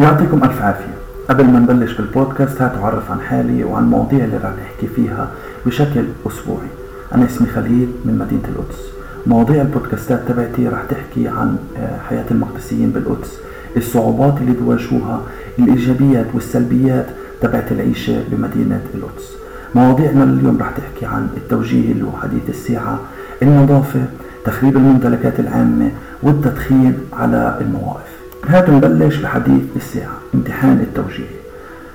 يعطيكم ألف عافية. قبل ما نبلش بالبودكاست هتعرف عن حالي وعن المواضيع اللي رح نحكي فيها بشكل أسبوعي. أنا اسمي خليل من مدينة القدس. مواضيع البودكاستات تبعتي رح تحكي عن آه، حياة المقدسيين بالقدس. الصعوبات اللي بيواجهوها الإيجابيات والسلبيات تبعت العيشة بمدينة القدس. مواضيعنا اليوم رح تحكي عن التوجيه اللي هو حديث الساعة النظافة تخريب الممتلكات العامة والتدخين على المواقف. هات نبلش بحديث الساعة امتحان التوجيه.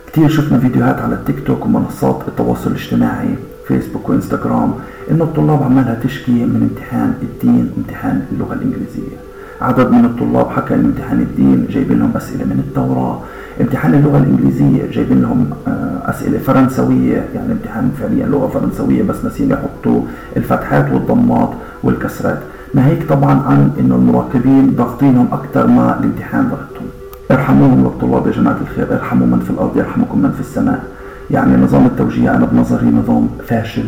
كتير شفنا فيديوهات على التيك توك ومنصات التواصل الاجتماعي فيسبوك وإنستغرام إنه الطلاب عمالها تشكي من امتحان الدين امتحان اللغة الإنجليزية. عدد من الطلاب حكى إن امتحان الدين جايبين لهم أسئلة من التوراة. امتحان اللغة الإنجليزية جايبين لهم آه، أسئلة فرنسوية يعني امتحان فعليا لغة فرنسوية بس ناسين يحطوا الفتحات والضمات والكسرات. ناهيك طبعا عن إنه المراقبين ضاغطينهم أكثر ما الامتحان ضغطهم. ارحموهم للطلاب يا جماعة الخير ارحموا من في الأرض يرحمكم من في السماء. يعني نظام التوجيه أنا بنظري نظام فاشل.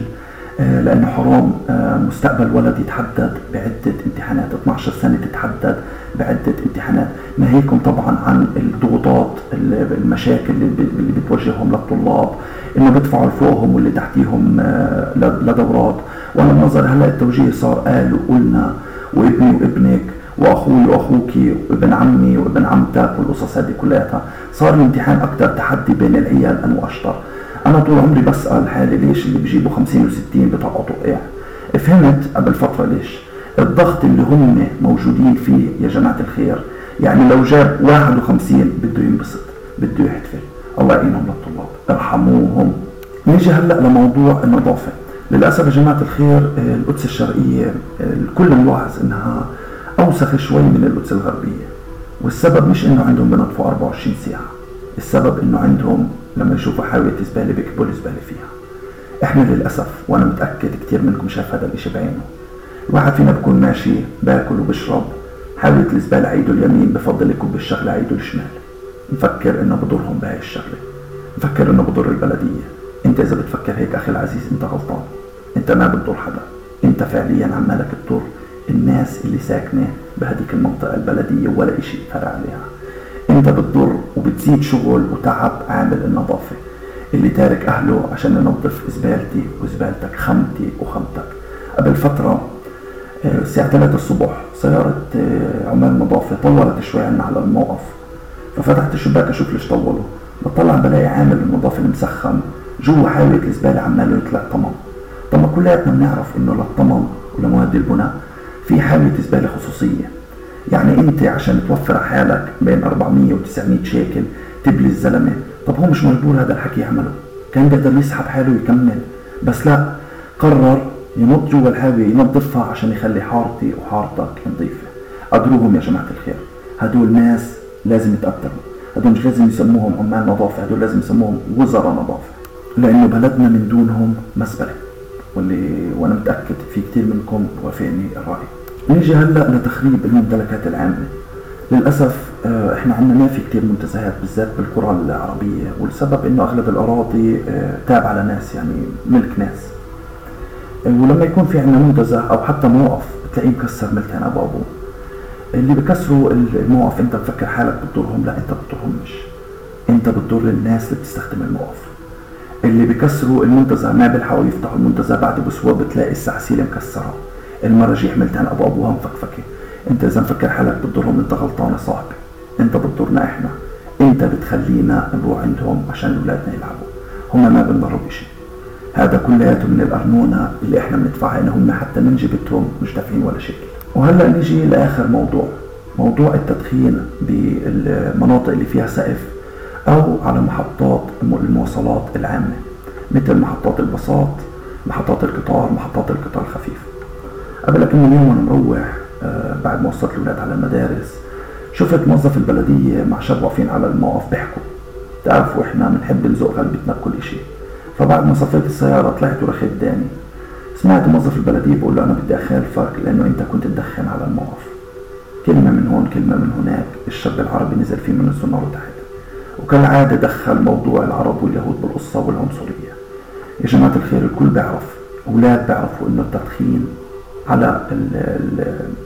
آه، لأنه حرام آه، مستقبل ولد يتحدد بعدة امتحانات. 12 سنة تتحدد بعدة امتحانات. ناهيكم طبعا عن الضغوطات المشاكل اللي بتواجههم للطلاب إنه بيدفعوا فوقهم واللي تحتيهم آه، لدورات. وأنا بنظر هلا التوجيه صار قال وقلنا وابني وابنك وأخوي واخوك وابن عمي وابن عمتك والقصص هذه كلياتها صار الامتحان أكثر تحدي بين العيال أنا واشطر أنا طول عمري بسأل حالي ليش اللي بيجيبوا 50 و60 بتقطوا إيه. فهمت قبل فترة ليش. الضغط اللي هم موجودين فيه يا جماعة الخير يعني لو جاب 51 بده ينبسط بده يحتفل. الله يعينهم للطلاب ارحموهم. نيجي هلأ لموضوع النظافة. للأسف يا جماعة الخير القدس الشرقيه الكل ملاحظ إنها أوسخ شوي من القدس الغربية. والسبب مش إنه عندهم بنظفوا 24 ساعة. السبب إنه عندهم لما يشوفوا حاوية زباله بيكبوا الزباله فيها. إحنا للأسف وأنا متأكد كثير منكم شاف هذا الإشي بعينه. الواحد فينا بكون ماشي باكل وبشرب. حاوية الزبالة عيده اليمين بفضل يكب الشغلة عيده الشمال. مفكر إنه بضرهم بهاي الشغلة. مفكر إنه بضر البلدية. إنت إذا بتفكر هيك أخي العزيز إنت غلطان. إنت ما بتضر حدا. إنت فعليا عمالك تضر الناس اللي ساكنة بهديك المنطقة البلدية ولا إشي فرع عليها. إنت بتضر وبتزيد شغل وتعب عامل النظافة. اللي تارك أهله عشان ينظف زبالتي وزبالتك خمتي وخمتك. قبل فترة آه، الساعة 3 الصبح سيارة آه، عمال نظافة طولت شوي عنا على الموقف. ففتحت الشباك أشوف ليش طولوا. بطلع بلاقي عامل النظافة المسخن جوا حاوية الزبالة عماله يطلع طمم طب ما كلياتنا بنعرف إنه للطمم ولمواد البناء في حاوية زبالة خصوصية. يعني انت عشان توفر حالك بين 400 و 900 شيكل تبلي الزلمة. طب هو مش مجبور هذا الحكي يعمله؟ كان بيقدر يسحب حاله ويكمل. بس لا قرر ينط جوا الحاوية ينظفها عشان يخلي حارتي وحارتك نظيفة. قدروهم يا جماعة الخير. هدول ناس لازم يتقدروا. هدول مش لازم يسموهم عمال نظافة هدول لازم يسموهم وزراء نظافة. لأنه بلدنا من دونهم مسبلة واللي وأنا متأكد في كثير منكم وافقني الرأي. نيجي هلأ لتخريب الممتلكات العامة. للأسف آه، إحنا عندنا ما في كثير منتزهات بالذات بالقرى العربية والسبب إنه أغلب الأراضي آه، تابعة لناس يعني ملك ناس. آه، ولما يكون في عندنا منتزه أو حتى موقف بتلاقيه مكسر ملكان أبو ابوه اللي بكسروا الموقف أنت بفكر حالك بتضرهم لأ أنت بتضرهمش أنت بتضر الناس اللي بتستخدم الموقف اللي بكسروا المنتزه ما بيلحقوا يفتحوا المنتزه بعد بأسبوع بتلاقي السعسيله مكسرة. المراجيح ملتان أبو أبوها مفكفكة. أنت إذا مفكر حالك بتضرهم أنت غلطان يا صاحبي. أنت بتضرنا إحنا. أنت بتخلينا نروح عندهم عشان أولادنا يلعبوا. هم ما بنضروا بشيء هذا كلياته من الارنونه اللي إحنا بندفعها ان هم حتى من جبتهم مش دافعين ولا شيء. وهلأ نيجي لآخر موضوع. موضوع التدخين بالمناطق اللي فيها سقف أو على محطات المواصلات العامة مثل محطات الباصات محطات القطار محطات القطار الخفيف. قبل كم يوم مروح آه، بعد ما وصلت الاولاد على المدارس شفت موظف البلدية مع شاب واقفين على الموقف بيحكوا. تعرفوا إحنا بنحب نزق غلبتنا بكل إشي. فبعد ما صفيت السيارة طلعت ورخيت داني سمعت موظف البلدية بقول له أنا بدي أخالفك لأنه أنت كنت تدخن على الموقف. كلمة من هون كلمة من هناك. الشاب العربي نزل فيه من الزنار وتحت. وكالعادة دخل موضوع العرب واليهود بالقصة والعنصرية. يا جماعة الخير الكل بيعرف أولاد بيعرفوا إنه التدخين على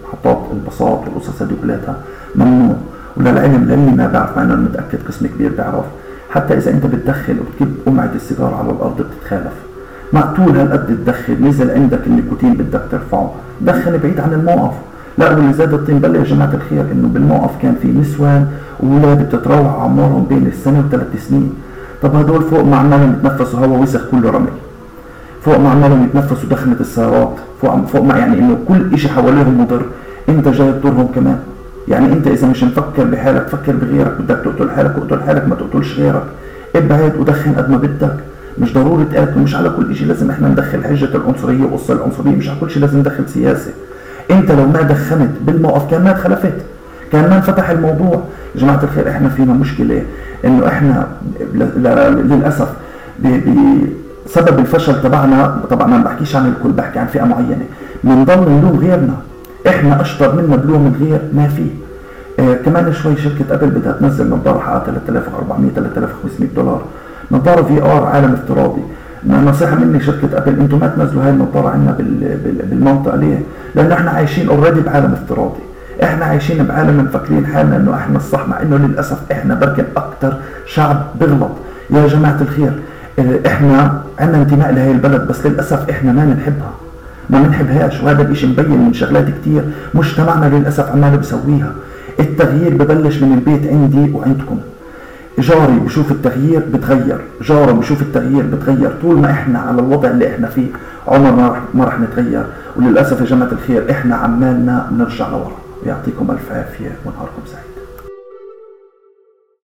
محطات الباصات والقصص هذه كلها. ممنوع. وللعلم للي ما بيعرف مع إنه متأكد قسم كبير بيعرف. حتى إذا أنت بتدخن وبتكب قمعة السيجارة على الأرض بتتخالف. مقتول هالقد تدخن نزل عندك النيكوتين بدك ترفعه. دخن بعيد عن الموقف. لا واللي زاد الطين يا جماعة الخير إنه بالموقف كان في نسوان واولاد بتتراوح اعمارهم بين السنة وثلاث سنين. طب هدول فوق ما عمالهم يتنفسوا هوا وسخ كله رمل. فوق ما عمالهم يتنفسوا دخنة السيارات فوق فوق ما يعني إنه كل إشي حواليهم مضر. إنت جاي تضرهم كمان. يعني إنت إذا مش مفكر بحالك فكر بغيرك. بدك تقتل حالك اقتل حالك ما تقتلش غيرك. ابعد ودخن قد ما بدك. مش ضروري تقاتل مش على كل شيء لازم إحنا ندخل حجة العنصرية وقصة العنصرية. مش على كل شيء لازم ندخل سياسة. إنت لو ما دخنت بالموقف كان ما تخلفت كان ما انفتح الموضوع. يا جماعة الخير إحنا فينا مشكلة إنه إحنا للأسف بسبب الفشل تبعنا. طبعا أنا ما بحكيش عن الكل بحكي عن فئة معينة. بنضل نلوم غيرنا إحنا أشطر منا بلوم الغير ما في. آه كمان شوي شركة Apple بدها تنزل نظارة حقها 3400 3500 دولار. نظارة VR عالم افتراضي. نصيحة مني شركة Apple أنتم ما تنزلوا هاي النظارة عندنا بالمنطقة ليه؟ لأنه إحنا عايشين already بعالم افتراضي. إحنا عايشين بعالم مفكرين حالنا إنه إحنا الصح مع إنه للأسف إحنا بركن أكثر شعب بغلط. يا جماعة الخير إحنا عندنا انتماء لهي البلد بس للأسف إحنا ما بنحبها. ما بنحبهاش وهذا الإشي مبين من شغلات كتير. مجتمعنا للأسف عماله بسويها. التغيير ببلش من البيت عندي وعندكم. جاري بشوف التغيير بتغير. جاره بشوف التغيير بتغير. طول ما إحنا على الوضع اللي إحنا فيه عمرنا ما رح نتغير. وللأسف يا جماعة الخير إحنا عمالنا بنرجع لورا. يعطيكم ألف عافية ونهاركم سعيد.